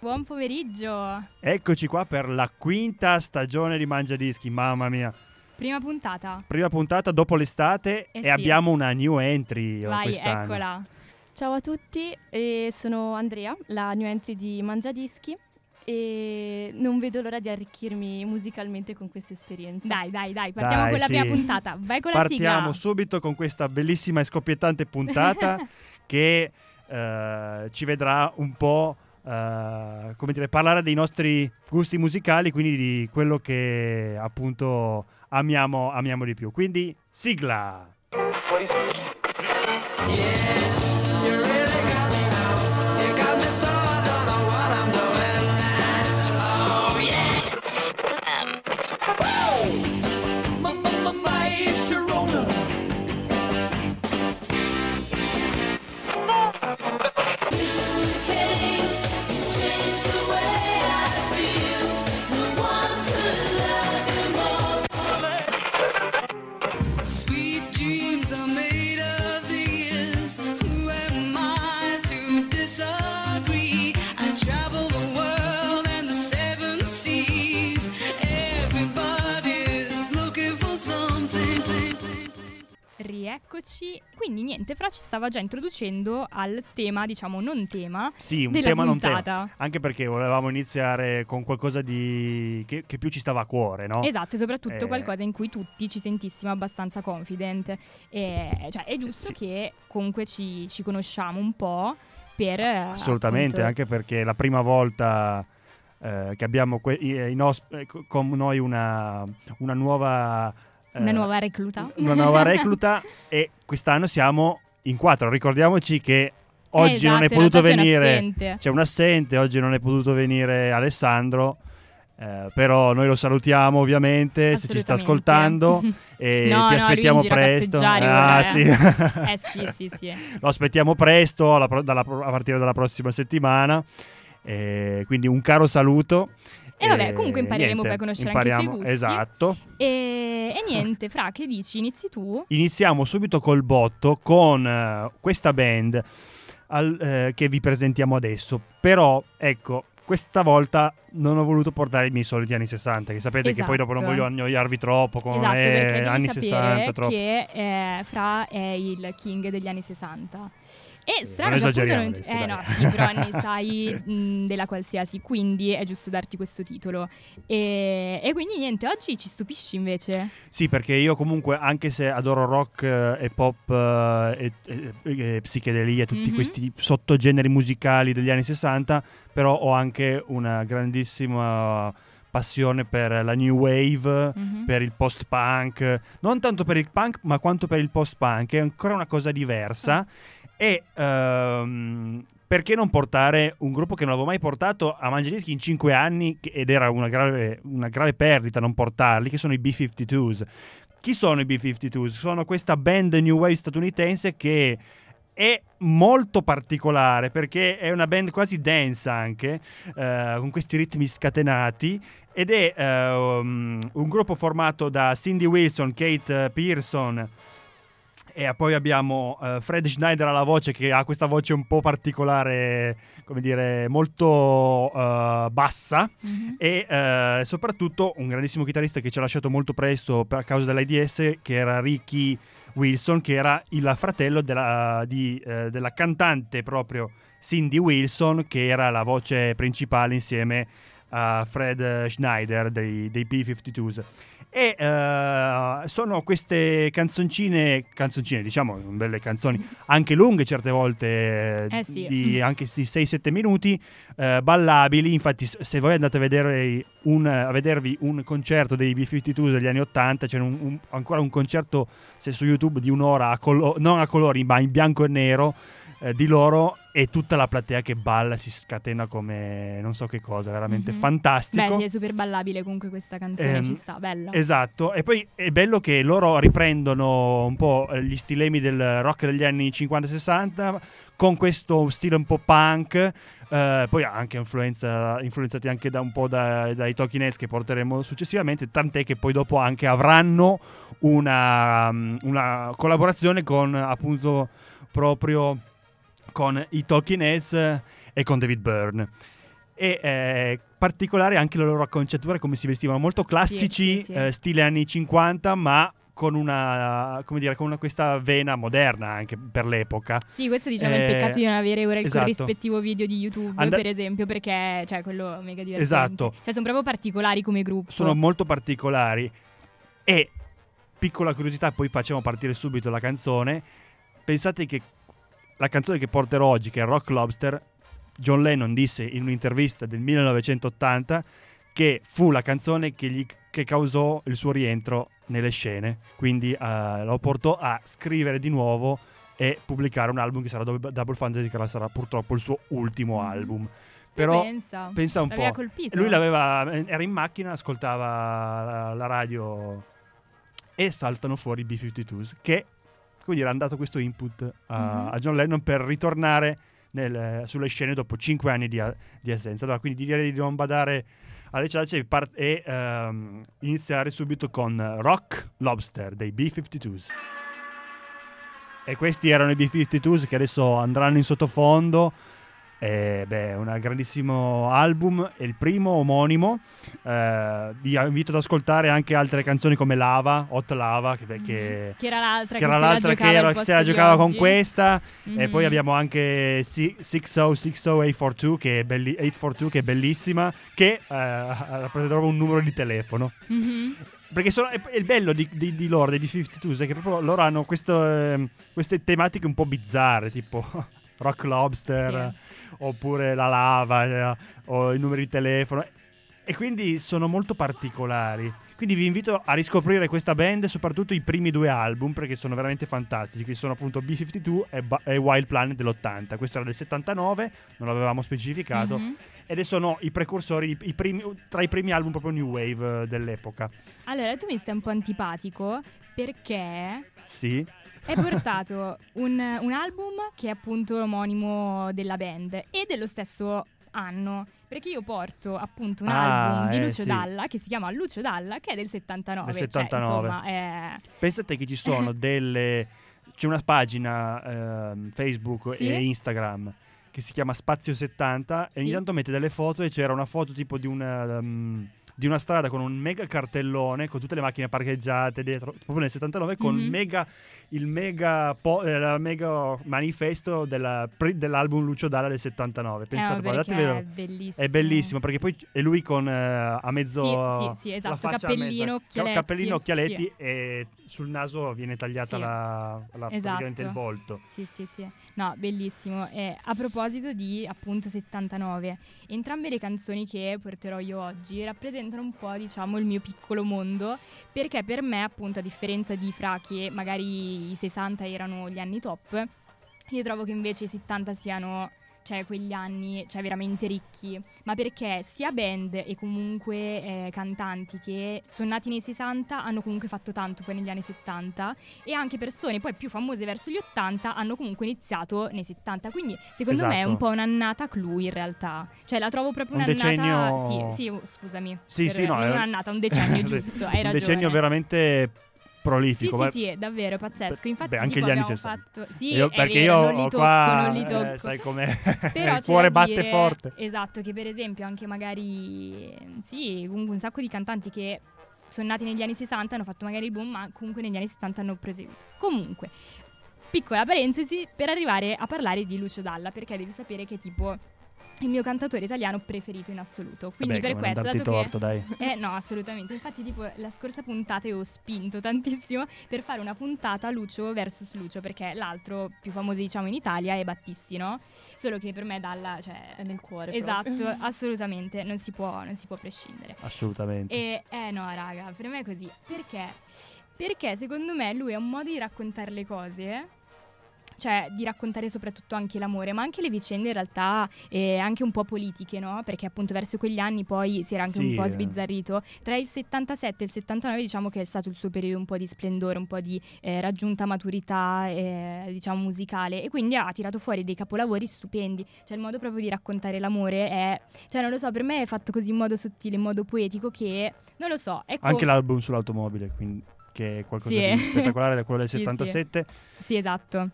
Buon pomeriggio. Eccoci qua per la quinta stagione di Mangia Dischi, mamma mia. Prima puntata. Prima puntata dopo l'estate Eh e sì. abbiamo una new entry Vai, quest'anno. eccola. Ciao a tutti, eh, sono Andrea, la new entry di Mangiadischi e non vedo l'ora di arricchirmi musicalmente con questa esperienza. Dai, dai, dai, partiamo Dai, con la sì. prima puntata. Vai con la Partiamo sigla. subito con questa bellissima e scoppiettante puntata che eh, ci vedrà un po' eh, come dire, parlare dei nostri gusti musicali, quindi di quello che appunto amiamo, amiamo di più. Quindi sigla! Sweet stava già introducendo al tema, diciamo non tema, Sì, un tema non puntata. tema. Anche perché volevamo iniziare con qualcosa di... che, che più ci stava a cuore, no? Esatto, e soprattutto Eh. qualcosa in cui tutti ci sentissimo abbastanza confident. E, cioè, è giusto Sì. che comunque ci, ci conosciamo un po' per... eh, Assolutamente, appunto- anche perché la prima volta eh, che abbiamo que- in os- eh, co- con noi una, una nuova... eh, Una nuova recluta. Una nuova recluta e quest'anno siamo in quattro. Ricordiamoci che oggi non è Esatto, potuto c'è un venire... assente. C'è un assente, oggi non è potuto venire Alessandro. eh, però noi lo salutiamo ovviamente se ci sta ascoltando e No, no, ti aspettiamo a presto. Ah, sì. eh. Sì, sì, sì. Lo aspettiamo presto, alla dalla a partire dalla prossima settimana. Eh, quindi un caro saluto. E vabbè, comunque impareremo niente, poi a conoscere anche i suoi impariamo- gusti. Esatto. E, e niente, Fra, che dici? Inizi tu? Iniziamo subito col botto con eh, questa band al- eh, che vi presentiamo adesso. Però, ecco, questa volta non ho voluto portare i miei soliti anni 60, che sapete che poi dopo non Esatto. voglio annoiarvi troppo con esatto, eh, perché anni sapere 60 troppo. che eh, Fra è il king degli anni 60. E Sì, strano non che non... adesso, Eh dai. no, sì, però ne sai mh, della qualsiasi, quindi è giusto darti questo titolo. E, e quindi niente, oggi ci stupisci invece. Sì, perché io comunque, anche se adoro rock eh, e pop eh, e, e- e psichedelia, tutti Mhm. questi sottogeneri musicali degli anni 60, però ho anche una grandissima passione per la new wave, Mhm. per il post-punk, non tanto per il punk, ma quanto per il post-punk, è ancora una cosa diversa. E ehm, perché non portare un gruppo che non avevo mai portato a Mangiadischi in 5 anni ed era una grave, una grave perdita non portarli, che sono i B-52s. Chi sono i B-52s? Sono questa band new wave statunitense che è molto particolare perché è una band quasi dance anche, eh, con questi ritmi scatenati ed è eh, um, un gruppo formato da Cindy Wilson, Kate eh, Pearson e poi abbiamo eh, Fred Schneider alla voce che ha questa voce un po' particolare, come dire, molto eh, bassa Mhm. e eh, soprattutto un grandissimo chitarrista che ci ha lasciato molto presto per causa dell'AIDS che era Ricky Wilson che era il fratello della, di, della cantante proprio Cindy Wilson che era la voce principale insieme a Fred Schneider dei, dei P-52s e eh, sono queste canzoncine canzoncine diciamo belle canzoni anche lunghe certe volte Eh sì. di anche di 6-7 minuti eh, ballabili. Infatti, se voi andate a, vedere un, a vedervi un concerto dei B-52 degli anni 80, c'è un- un- ancora un concerto se su YouTube di un'ora, a colo- non a colori, ma in bianco e nero. Eh, di loro e tutta la platea che balla si scatena come non so che cosa, veramente Mhm. fantastico. Beh, sì, è super ballabile comunque questa canzone, Ehm, ci sta, bella. Esatto, e poi è bello che loro riprendono un po' gli stilemi del rock degli anni 50-60 con questo stile un po' punk, eh, poi anche influenza- influenzati anche da un po' da- dai Talking Heads che porteremo successivamente, tant'è che poi dopo anche avranno una, una collaborazione con appunto proprio con i Talking Heads e con David Byrne. E eh, particolare anche la loro acconciatura, come si vestivano, molto classici, sì, sì. eh, stile anni 50, ma con una, come dire, con una, questa vena moderna anche per l'epoca. Sì, questo diciamo è Eh, il peccato di non avere ora il esatto. corrispettivo video di YouTube, And- per esempio, perché cioè quello è mega divertente. Esatto. Cioè sono proprio particolari come gruppo. sono molto particolari e piccola curiosità poi facciamo partire subito la canzone pensate che la canzone che porterò oggi che è Rock Lobster John Lennon disse in un'intervista del 1980 che fu la canzone che, gli, che causò il suo rientro nelle scene quindi eh, lo portò a scrivere di nuovo e pubblicare un album che sarà Double Fantasy che sarà purtroppo il suo ultimo Mhm. album però pensa, pensa un l'aveva po' colpito. lui l'aveva, era in macchina, ascoltava la, la radio e saltano fuori i B-52s che, come dire, hanno dato questo input a, Mhm. a John Lennon per ritornare nel- sulle scene dopo cinque anni di, di assenza. Allora, quindi direi di non badare alle ciance e, par- e ehm, iniziare subito con Rock Lobster dei B-52s. E questi erano i B-52s che adesso andranno in sottofondo. Eh, beh, un grandissimo album, è il primo omonimo. Eh, vi invito ad ascoltare anche altre canzoni come Lava, Hot Lava, che, Mhm. che- Che era l'altra che era l'altra che, era- se la giocava con oggi. questa. E Mhm. poi abbiamo anche Si- 60842 che è, belli- 842, che è bellissima, che eh, rappresenta proprio un numero di telefono. Mhm. Perché sono, è, il bello di, di, di loro, dei 52 è che proprio loro hanno questo, ehm, queste tematiche un po' bizzarre, tipo Rock Lobster, oppure la lava, eh, o i numeri di telefono. E quindi sono molto particolari. Quindi vi invito a riscoprire questa band, soprattutto i primi due album, perché sono veramente fantastici. Che sono appunto B52 e, Ba- e Wild Planet dell'80. Questo era del 79, non l'avevamo specificato. Mhm. Ed sono i precursori, i primi- tra i primi album proprio new wave eh, dell'epoca. Allora, tu mi stai un po' antipatico perché Sì. Hai portato un, un album che è appunto l'omonimo della band e dello stesso anno. Perché io porto appunto un Ah, album di eh, Lucio sì. Dalla che si chiama Lucio Dalla che è del 79. Del Cioè, 79. insomma, è... Pensate che ci sono delle. C'è una pagina ehm, Facebook Sì? e Instagram che si chiama Spazio 70 e ogni Sì. tanto mette delle foto e c'era una foto tipo di una, ehm, di una strada con un mega cartellone con tutte le macchine parcheggiate dietro, proprio nel 79 con Mhm. mega, il mega, po- eh, mega manifesto della- dell'album Lucio Dalla del 79. Pensate, eh, guardatevelo. è bellissimo. È bellissimo perché poi è lui con eh, a mezzo Sì, sì, sì, esatto, cappellino, occhialetti. cappellino, occhialetti Sì. e sul naso viene tagliata la, la- praticamente il Esatto. volto. Sì, sì, sì. No, bellissimo. E a proposito di appunto 79, entrambe le canzoni che porterò io oggi rappresentano un po', diciamo, il mio piccolo mondo, perché per me, appunto, a differenza di Fra che magari i 60 erano gli anni top, io trovo che invece i 70 siano cioè quegli anni cioè veramente ricchi, ma perché sia band e comunque eh, cantanti che sono nati nei 60 hanno comunque fatto tanto poi negli anni 70 e anche persone poi più famose verso gli 80 hanno comunque iniziato nei 70 quindi secondo me è Esatto. un po' un'annata clou in realtà. Cioè la trovo proprio Un un'annata decennio- sì, sì oh, scusami. Sì, sì, no, è- un'annata un decennio giusto hai un ragione. decennio veramente prolifico. sì, ma- sì, è davvero pazzesco. Infatti, beh, anche gli anni abbiamo 60. fatto. Sì, Io- perché vero, io ho qua, eh, tocco. sai com'è, Però il cuore batte dire- forte. Esatto, che per esempio anche magari sì, comunque un sacco di cantanti che sono nati negli anni 60 hanno fatto magari il boom, ma comunque negli anni 70 hanno proseguito. Comunque, piccola parentesi per arrivare a parlare di Lucio Dalla, perché devi sapere che tipo il mio cantatore italiano preferito in assoluto. Quindi Vabbè, per questo, dato che torto, dai. eh no, assolutamente. Infatti, tipo, la scorsa puntata io ho spinto tantissimo per fare una puntata Lucio versus Lucio, perché l'altro più famoso, diciamo, in Italia è Battisti, no? Solo che per me dalla, cioè... È nel cuore. Esatto, proprio. assolutamente, non si può, non si può prescindere. Assolutamente. E, eh no, raga, per me è così. Perché? Perché secondo me lui ha un modo di raccontare le cose. Cioè, di raccontare soprattutto anche l'amore, ma anche le vicende in realtà eh, anche un po' politiche, no? Perché appunto verso quegli anni poi si era anche Sì, un po' eh. sbizzarrito. Tra il 77 e il 79 diciamo che è stato il suo periodo un po' di splendore, un po' di eh, raggiunta maturità, eh, diciamo, musicale. E quindi ha tirato fuori dei capolavori stupendi. Cioè, il modo proprio di raccontare l'amore è... Cioè, non lo so, per me è fatto così in modo sottile, in modo poetico che... Non lo so, ecco... Anche l'album sull'automobile, quindi, che è qualcosa Sì. di spettacolare, quello del Sì, sì. 77. Sì, esatto.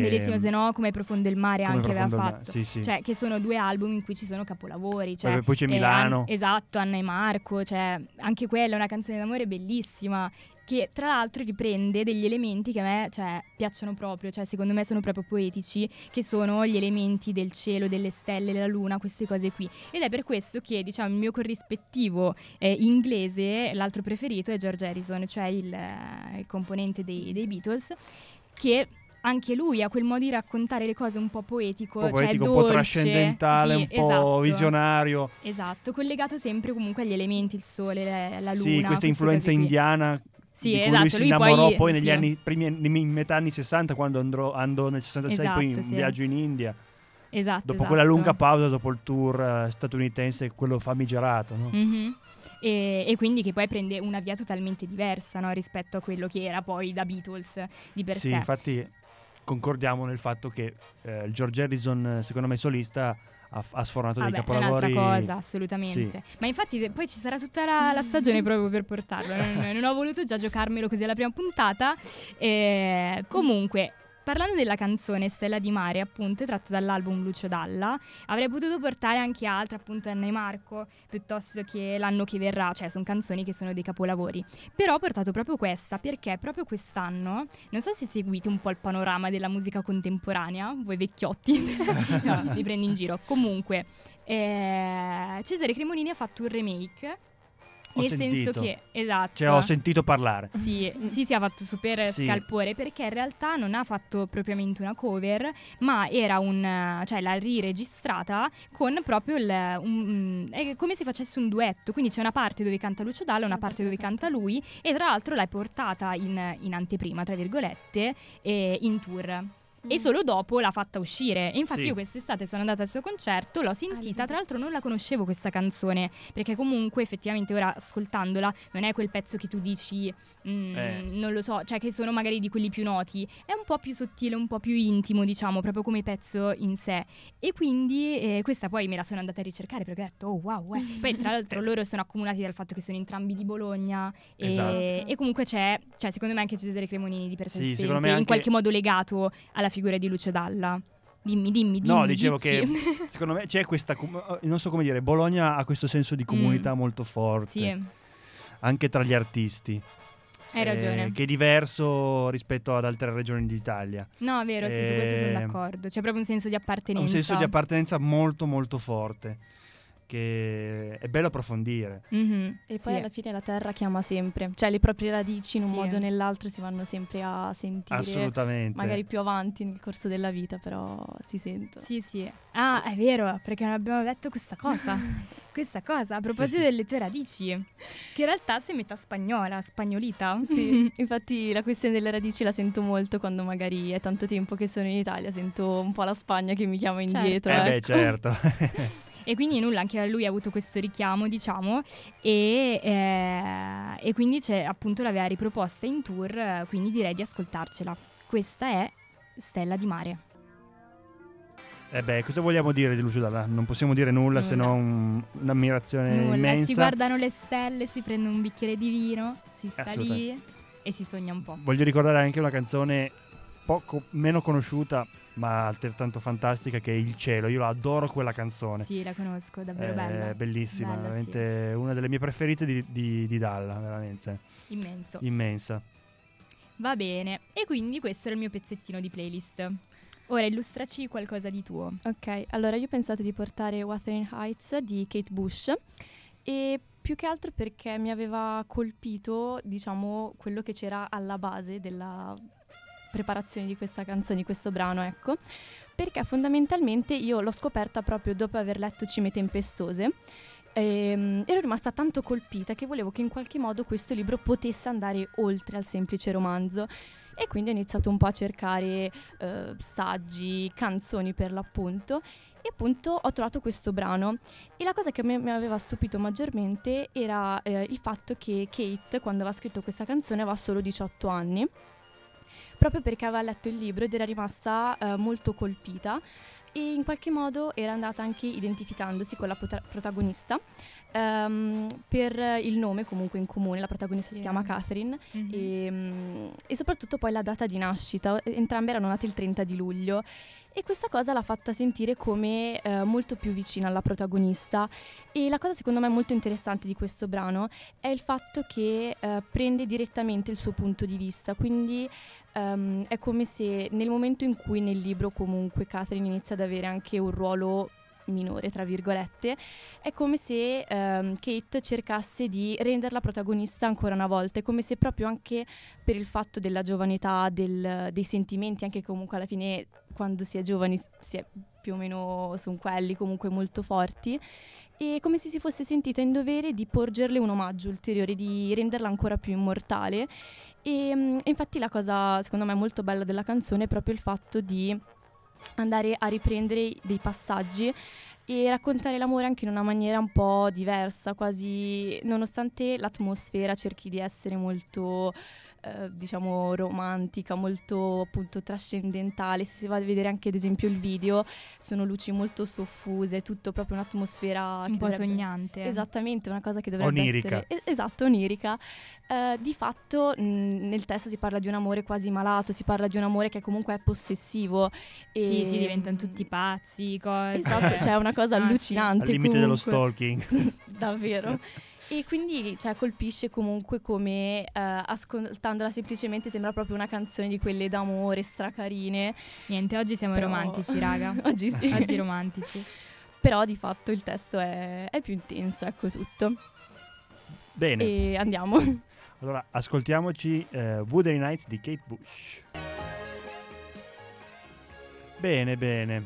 Bellissimo, se no come profondo il mare Come anche aveva Mare, fatto. sì, sì. Cioè, che sono due album in cui ci sono capolavori. Cioè, Poi- poi c'è eh, Milano. An- esatto, Anna e Marco, cioè, anche quella è una canzone d'amore bellissima. Che tra l'altro riprende degli elementi che a me cioè, piacciono proprio, cioè secondo me sono proprio poetici, che sono gli elementi del cielo, delle stelle, della luna, queste cose qui. Ed è per questo che diciamo il mio corrispettivo eh, inglese, l'altro preferito è George Harrison, cioè il, eh, il componente dei, dei Beatles, che anche lui ha quel modo di raccontare le cose un po' poetico, un po' cioè poetico, un po' dolce, trascendentale, sì, un po' esatto. visionario. Esatto, collegato sempre comunque agli elementi, il sole, la, la luna. sì, questa influenza indiana Sì, di cui esatto, lui si lui innamorò poi, poi- negli sì. anni primi in metà anni 60 quando andrò, andò nel 66 poi in Esatto, sì. viaggio in India Esatto, dopo esatto. quella lunga pausa dopo il tour eh, statunitense quello famigerato no? Mhm. E, e quindi che poi prende una via totalmente diversa no, rispetto a quello che era poi da Beatles di per sì sé. infatti concordiamo nel fatto che eh, il George Harrison eh, secondo me solista ha, ha sfornato dei Vabbè, è capolavori un'altra cosa, assolutamente. Ma infatti de- poi ci sarà tutta la, la stagione proprio per portarlo. Non, non ho voluto già giocarmelo così alla prima puntata. Eh, comunque, parlando della canzone Stella di Mare, appunto, è tratta dall'album Lucio Dalla, avrei potuto portare anche altre, appunto, Anna e Marco, piuttosto che L'anno che verrà, cioè sono canzoni che sono dei capolavori. Però ho portato proprio questa perché proprio quest'anno, non so se seguite un po' il panorama della musica contemporanea, voi vecchiotti, no, vi prendo in giro. Comunque, eh, Cesare Cremonini ha fatto un remake. Nel sentito. senso che, esatto. cioè ho sentito parlare Sì, sì, si ha fatto super Sì. scalpore perché in realtà non ha fatto propriamente una cover, ma era un, cioè l'ha riregistrata con proprio il, un- è come se facesse un duetto, quindi c'è una parte dove canta Lucio Dalla, una parte dove canta lui e tra l'altro l'hai portata in, in anteprima, tra virgolette, in tour. E solo dopo l'ha fatta uscire. E infatti Sì. io quest'estate sono andata al suo concerto, l'ho sentita, tra l'altro non la conoscevo questa canzone, perché comunque effettivamente ora ascoltandola non è quel pezzo che tu dici, mm, Eh. non lo so, cioè che sono magari di quelli più noti, è un po' più sottile, un po' più intimo diciamo, proprio come pezzo in sé. E quindi eh, questa poi me la sono andata a ricercare perché ho detto, oh wow, eh. poi tra l'altro loro sono accomunati dal fatto che sono entrambi di Bologna e, Esatto. e comunque c'è, cioè secondo me anche Cesare Cremonini di per sé Sì, in qualche modo legato alla figura di Lucio Dalla. Dimmi, dimmi, dimmi. no dicevo dici. che secondo me c'è questa non so come dire Bologna ha questo senso di comunità molto forte Mm. sì, anche tra gli artisti hai eh, ragione. che è diverso rispetto ad altre regioni d'Italia No, è vero, sì, su questo sono Eh, d'accordo. C'è proprio un senso di appartenenza. un senso di appartenenza molto molto forte che è bello approfondire Mhm, E poi sì. alla fine la terra chiama sempre, cioè le proprie radici in un Sì. modo o nell'altro si vanno sempre a sentire, assolutamente magari più avanti nel corso della vita, però si sentono. Sì, sì. Ah, è vero, perché non abbiamo detto questa cosa. questa cosa, a proposito sì. delle tue radici, che in realtà sei metà spagnola, spagnolita. Sì, infatti la questione delle radici la sento molto quando magari è tanto tempo che sono in Italia, sento un po' la Spagna che mi chiama Certo. indietro. eh beh ecco. certo E quindi nulla, anche lui ha avuto questo richiamo, diciamo, e, eh, e quindi c'è, appunto l'aveva riproposta in tour, quindi direi di ascoltarcela. Questa è Stella di Mare. Eh beh, cosa vogliamo dire di Lucio Dalla? Non possiamo dire nulla, Nulla. se non un- un'ammirazione Nulla, immensa. si guardano le stelle, si prende un bicchiere di vino, si sta lì e si sogna un po'. Voglio ricordare anche una canzone poco meno conosciuta, ma altrettanto fantastica, che è Il cielo. Io la adoro quella canzone. Sì, la conosco, davvero È bella. bellissima, Bella, veramente una delle mie preferite di, di- di Dalla, veramente Immenso. immensa. Va bene, e quindi questo era il mio pezzettino di playlist. Ora illustraci qualcosa di tuo. Ok, allora io ho pensato di portare Wuthering Heights di Kate Bush e più che altro perché mi aveva colpito, diciamo, quello che c'era alla base della preparazione di questa canzone, di questo brano, ecco. Perché fondamentalmente io l'ho scoperta proprio dopo aver letto Cime Tempestose. Ehm, ero rimasta tanto colpita che volevo che in qualche modo questo libro potesse andare oltre al semplice romanzo e quindi ho iniziato un po' a cercare eh, saggi, canzoni per l'appunto e appunto ho trovato questo brano e la cosa che mi, mi aveva stupito maggiormente era eh, il fatto che Kate quando aveva scritto questa canzone aveva solo 18 anni proprio perché aveva letto il libro ed era rimasta eh, molto colpita e in qualche modo era andata anche identificandosi con la prota- protagonista ehm, per il nome comunque in comune, la protagonista Sì. si chiama Catherine Mhm. e, mm, e soprattutto poi la data di nascita, entrambe erano nate il 30 di luglio e questa cosa l'ha fatta sentire come eh, molto più vicina alla protagonista. E la cosa secondo me molto interessante di questo brano è il fatto che eh, prende direttamente il suo punto di vista, quindi ehm, è come se nel momento in cui nel libro comunque Catherine inizia ad avere anche un ruolo minore, tra virgolette, è come se ehm, Kate cercasse di renderla protagonista ancora una volta, è come se proprio anche per il fatto della giovane età, del- dei sentimenti, anche comunque alla fine quando si è giovani si è più o meno sono quelli comunque molto forti, e come se si fosse sentita in dovere di porgerle un omaggio ulteriore, di renderla ancora più immortale. E mm, infatti la cosa secondo me molto bella della canzone è proprio il fatto di andare a riprendere dei passaggi e raccontare l'amore anche in una maniera un po' diversa, quasi nonostante l'atmosfera cerchi di essere molto eh, diciamo romantica, molto appunto trascendentale. Se si va a vedere anche ad esempio il video, sono luci molto soffuse, tutto proprio un'atmosfera Un po' dovrebbe- sognante. Esattamente, una cosa che dovrebbe Onirica. essere es- esatto, onirica. Eh, di fatto mh, nel testo si parla di un amore quasi malato, si parla di un amore che comunque è possessivo e Sì, sì, diventano tutti pazzi, cose. Esatto, cioè è una cosa Ah, allucinante Al limite dello comunque. stalking. Davvero. E quindi cioè, colpisce comunque come eh, ascoltandola semplicemente sembra proprio una canzone di quelle d'amore stracarine. Niente, oggi siamo Però- romantici, raga. Oggi sì. Oggi romantici. Però di fatto il testo è, è più intenso, ecco tutto. Bene, E andiamo. allora ascoltiamoci eh, Wuthering Nights di Kate Bush. Bene, bene.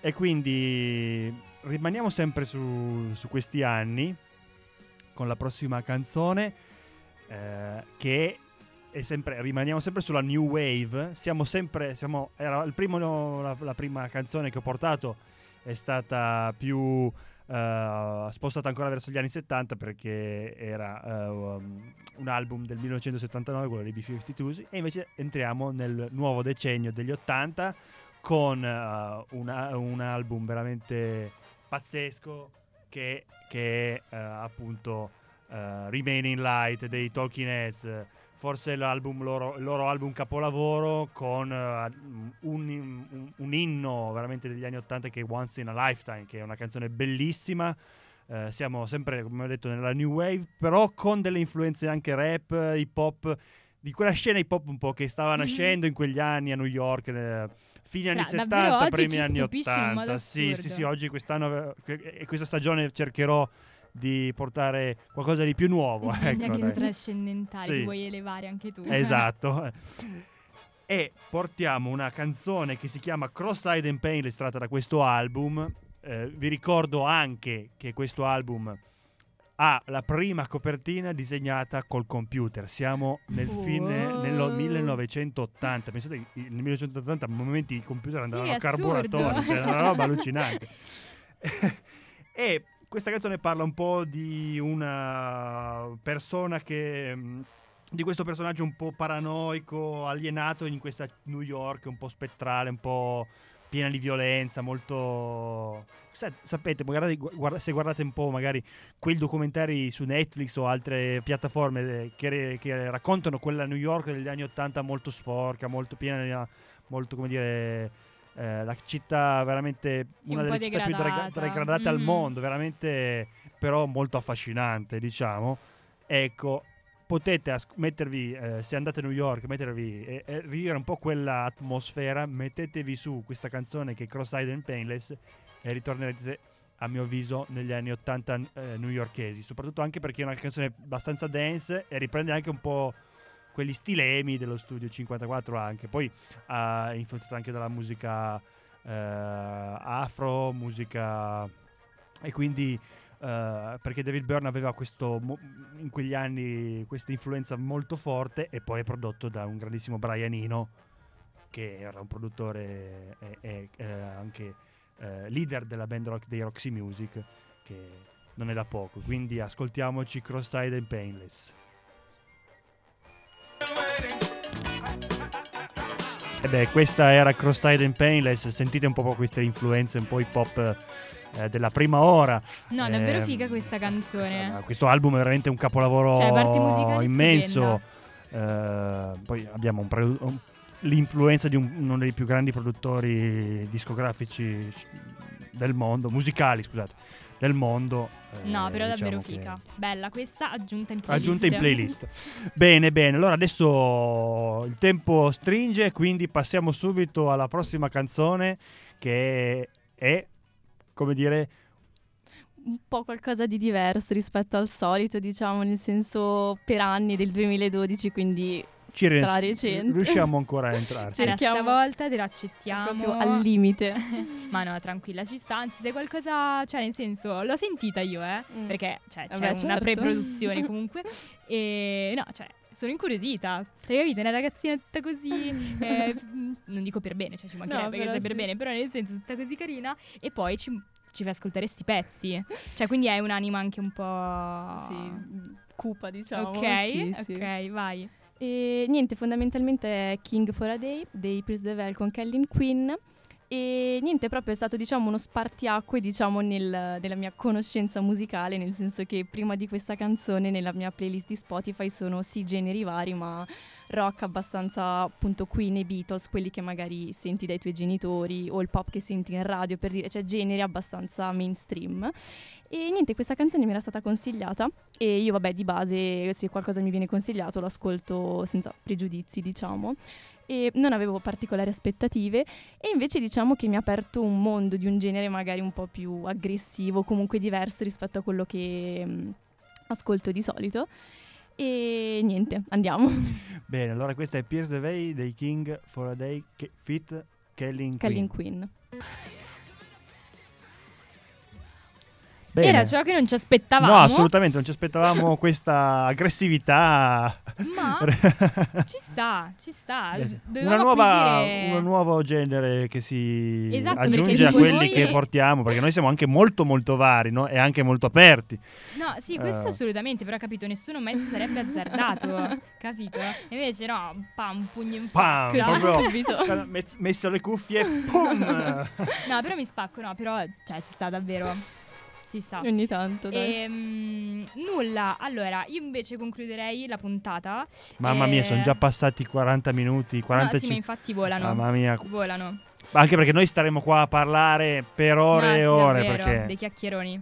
E quindi rimaniamo sempre su, su questi anni con la prossima canzone eh, che è sempre, rimaniamo sempre sulla New Wave. Siamo sempre, siamo, era primo, la, la prima canzone che ho portato è stata più eh, spostata ancora verso gli anni 70 perché era eh, un album del 1979, quello dei B-52s, e invece entriamo nel nuovo decennio degli 80 con eh, una- un album veramente pazzesco che, che eh, appunto eh, Remaining Light dei Talking Heads forse l'album loro, il loro album capolavoro con eh, un, un- un inno veramente degli anni 80 che è Once in a Lifetime che è una canzone bellissima Eh, siamo sempre come ho detto nella new wave però con delle influenze anche rap hip hop di quella scena hip hop un po' che stava Mhm. nascendo in quegli anni a New York eh, fine anni davvero 70 oggi primi anni stupisci in un 80 modo sì sì sì oggi quest'anno eh, e questa stagione cercherò di portare qualcosa di più nuovo Niente, ecco, anche tu dai. trascendentale, Sì. ti vuoi elevare anche tu. Esatto. e portiamo una canzone che si chiama Cross-Eyed and Painless tratta da questo album. Eh, vi ricordo anche che questo album ha la prima copertina disegnata col computer. Siamo nel fine Wow. nello 1980. Pensate nel 1980 a momenti i computer andavano a assurdo. carburatori, cioè una roba allucinante. e questa canzone parla un po' di una persona che di questo personaggio un po' paranoico, alienato in questa New York un po' spettrale, un po' piena di violenza, molto Sa- sapete, magari guarda- se guardate un po' magari quei documentari su Netflix o altre piattaforme eh, che, che raccontano quella New York degli anni 80 molto sporca, molto piena, molto come dire eh, la città veramente Sì, una un delle città più degradata. degradate al Mhm. mondo, veramente però molto affascinante, diciamo. Ecco, potete as- mettervi, eh, se andate a New York, mettervi e, e rivivere un po' quella atmosfera, mettetevi su questa canzone che è Cross-Eyed and Painless e ritornerete a mio avviso negli anni 80 eh, newyorkesi, soprattutto anche perché è una canzone abbastanza dance e riprende anche un po' quegli stilemi dello studio 54 anche, poi ha influenzato anche dalla musica eh, afro, musica e quindi eh, perché David Byrne aveva questo in quegli anni questa influenza molto forte e poi è prodotto da un grandissimo Brian Eno che era un produttore e, e, eh, anche eh, leader della band rock dei Roxy Music che non è da poco. Quindi ascoltiamoci Cross-Eyed and Painless E beh, questa era Cross-Eyed and Painless, sentite un po' queste influenze un po' hip hop eh, della prima ora. No, davvero Ehm, figa questa canzone. questa- questo album è veramente un capolavoro Cioè, immenso. Eh, poi abbiamo un un- l'influenza di un- uno dei più grandi produttori discografici del mondo, musicali, scusate, del mondo. eh, No, però davvero diciamo che- figa. Bella, questa aggiunta in playlist. Aggiunta in playlist. bene, bene. Allora adesso il tempo stringe, quindi passiamo subito alla prossima canzone che è, come dire, un po' qualcosa di diverso rispetto al solito, diciamo, nel senso per anni del 2012, quindi ci Stra recente. riusciamo ancora a entrarci. Cerchiamo- stavolta te l'accettiamo. proprio al limite. Ma no, tranquilla, ci sta. Anzi, se qualcosa. Cioè, nel senso, l'ho sentita io, eh. Mm. Perché cioè, c'è Vabbè, una certo. pre-produzione comunque. e no, cioè. Sono incuriosita, hai capito? Una ragazzina tutta così, eh, non dico per bene, cioè ci mancherebbe No, che sia per sì. bene, però nel senso tutta così carina e poi ci, ci fai ascoltare sti pezzi. Cioè, quindi hai un'anima anche un po'... Sì, cupa, diciamo. Ok, Sì, sì. ok, vai. E niente, fondamentalmente è King for a Day dei the Veil con Kellyn Quinn. E niente, proprio è stato diciamo uno spartiacque diciamo nel- nella mia conoscenza musicale, nel senso che prima di questa canzone nella mia playlist di Spotify sono sì generi vari, ma rock abbastanza appunto Queen e Beatles, quelli che magari senti dai tuoi genitori o il pop che senti in radio per dire, cioè generi abbastanza mainstream. E niente, questa canzone mi era stata consigliata e io vabbè di base se qualcosa mi viene consigliato lo ascolto senza pregiudizi diciamo e non avevo particolari aspettative e invece diciamo che mi ha aperto un mondo di un genere magari un po' più aggressivo, comunque diverso rispetto a quello che mm, ascolto di solito e niente, andiamo. Bene, allora questa è Pierce the Veil dei King for a Day fit Callin Queen. Queen. Bene. Era ciò che non ci aspettavamo. No, assolutamente, non ci aspettavamo questa aggressività. Ma ci sta, ci sta. Una nuova, un nuovo genere che si Esatto, aggiunge a quelli noi- che portiamo, perché noi siamo anche molto molto vari no? e anche molto aperti. No, sì, questo Eh. assolutamente, però capito, nessuno mai si sarebbe azzardato, capito? Invece no, pam, un pugno in Pam, faccia. Proprio subito. met- messo le cuffie, pum! No, però mi spacco, no, però cioè ci sta davvero. Ci sta. Ogni tanto, dai. Ehm, nulla, allora io invece concluderei la puntata. Mamma mia, Eh, sono già passati 40 minuti, No, sì, 45. ma infatti volano. Mamma mia, Volano. anche perché noi staremo qua a parlare per ore No, e sì, ore. davvero, perché dei chiacchieroni.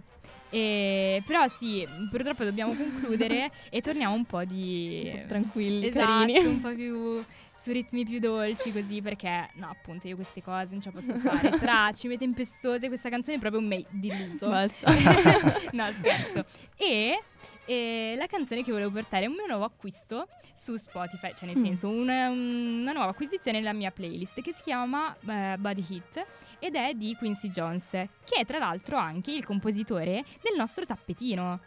E- però sì, purtroppo dobbiamo concludere e torniamo un po' di... Tranquilli, esatto, carini. un po' più su ritmi più dolci così perché no appunto io queste cose non ce la posso fare tracce tempestose questa canzone è proprio un me deluso Basta. no scherzo e, e la canzone che volevo portare è un mio nuovo acquisto su Spotify cioè nel Mm. senso una, una nuova acquisizione nella mia playlist che si chiama eh, Body Hit ed è di Quincy Jones che è tra l'altro anche il compositore del nostro tappetino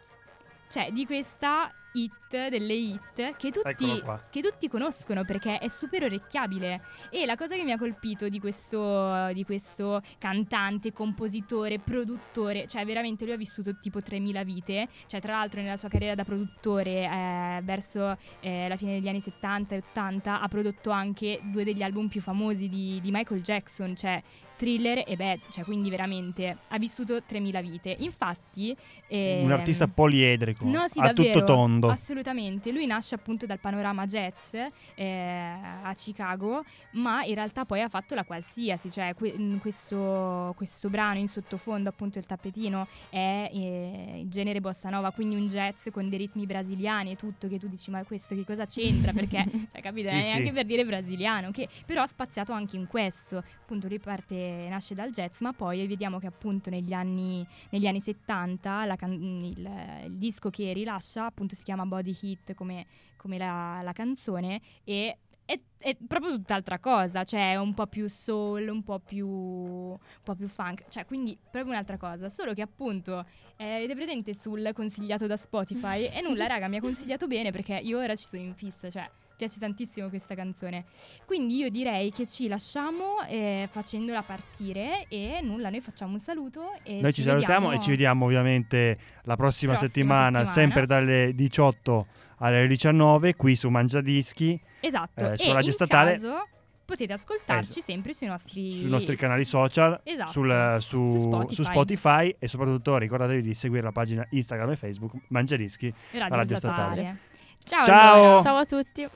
cioè di questa hit delle hit che tutti, che tutti conoscono perché è super orecchiabile e la cosa che mi ha colpito di questo, di questo cantante, compositore, produttore, cioè veramente lui ha vissuto tipo 3000 vite, cioè tra l'altro nella sua carriera da produttore eh, verso eh, la fine degli anni 70 e 80 ha prodotto anche due degli album più famosi di, di Michael Jackson, cioè Thriller e Bad, cioè quindi veramente ha vissuto 3000 vite. Infatti... un ehm, artista poliedrico, No, sì, a tutto tondo. Assolutamente, lui nasce appunto dal panorama jazz eh, a Chicago, ma in realtà poi ha fatto la qualsiasi, cioè que- mh, questo, questo brano in sottofondo, appunto il tappetino, è eh, il genere bossa nova, quindi un jazz con dei ritmi brasiliani e tutto, che tu dici ma questo che cosa c'entra? Perché, cioè, capito, Sì, è sì. neanche per dire brasiliano, che però ha spaziato anche in questo, appunto lui parte, nasce dal jazz, ma poi vediamo che appunto negli anni negli anni 70 la can- il, il disco che rilascia appunto si chiama Body Hit come, come la, la canzone e è, è proprio tutt'altra cosa, cioè è un po' più soul, un po' più, un po' più funk, cioè quindi proprio un'altra cosa, solo che appunto eh, avete presente sul consigliato da Spotify? E nulla raga mi ha consigliato bene perché io ora ci sono in fissa, cioè piace tantissimo questa canzone. Quindi io direi che ci lasciamo eh, facendola partire e nulla, noi facciamo un saluto e Noi ci salutiamo vediamo- e ci vediamo ovviamente la prossima, Prossima settimana, settimana. sempre dalle 18 alle 19 qui su Mangiadischi. Esatto, eh, su e Radio Statale. caso potete ascoltarci Esatto. sempre sui nostri, sui nostri canali social, Esatto. sul- su, Su su Spotify. Spotify. e soprattutto ricordatevi di seguire la pagina Instagram e Facebook Mangiarischi. Radio, Radio Statale. Statale. Ciao, Ciao! allora. Ciao a tutti.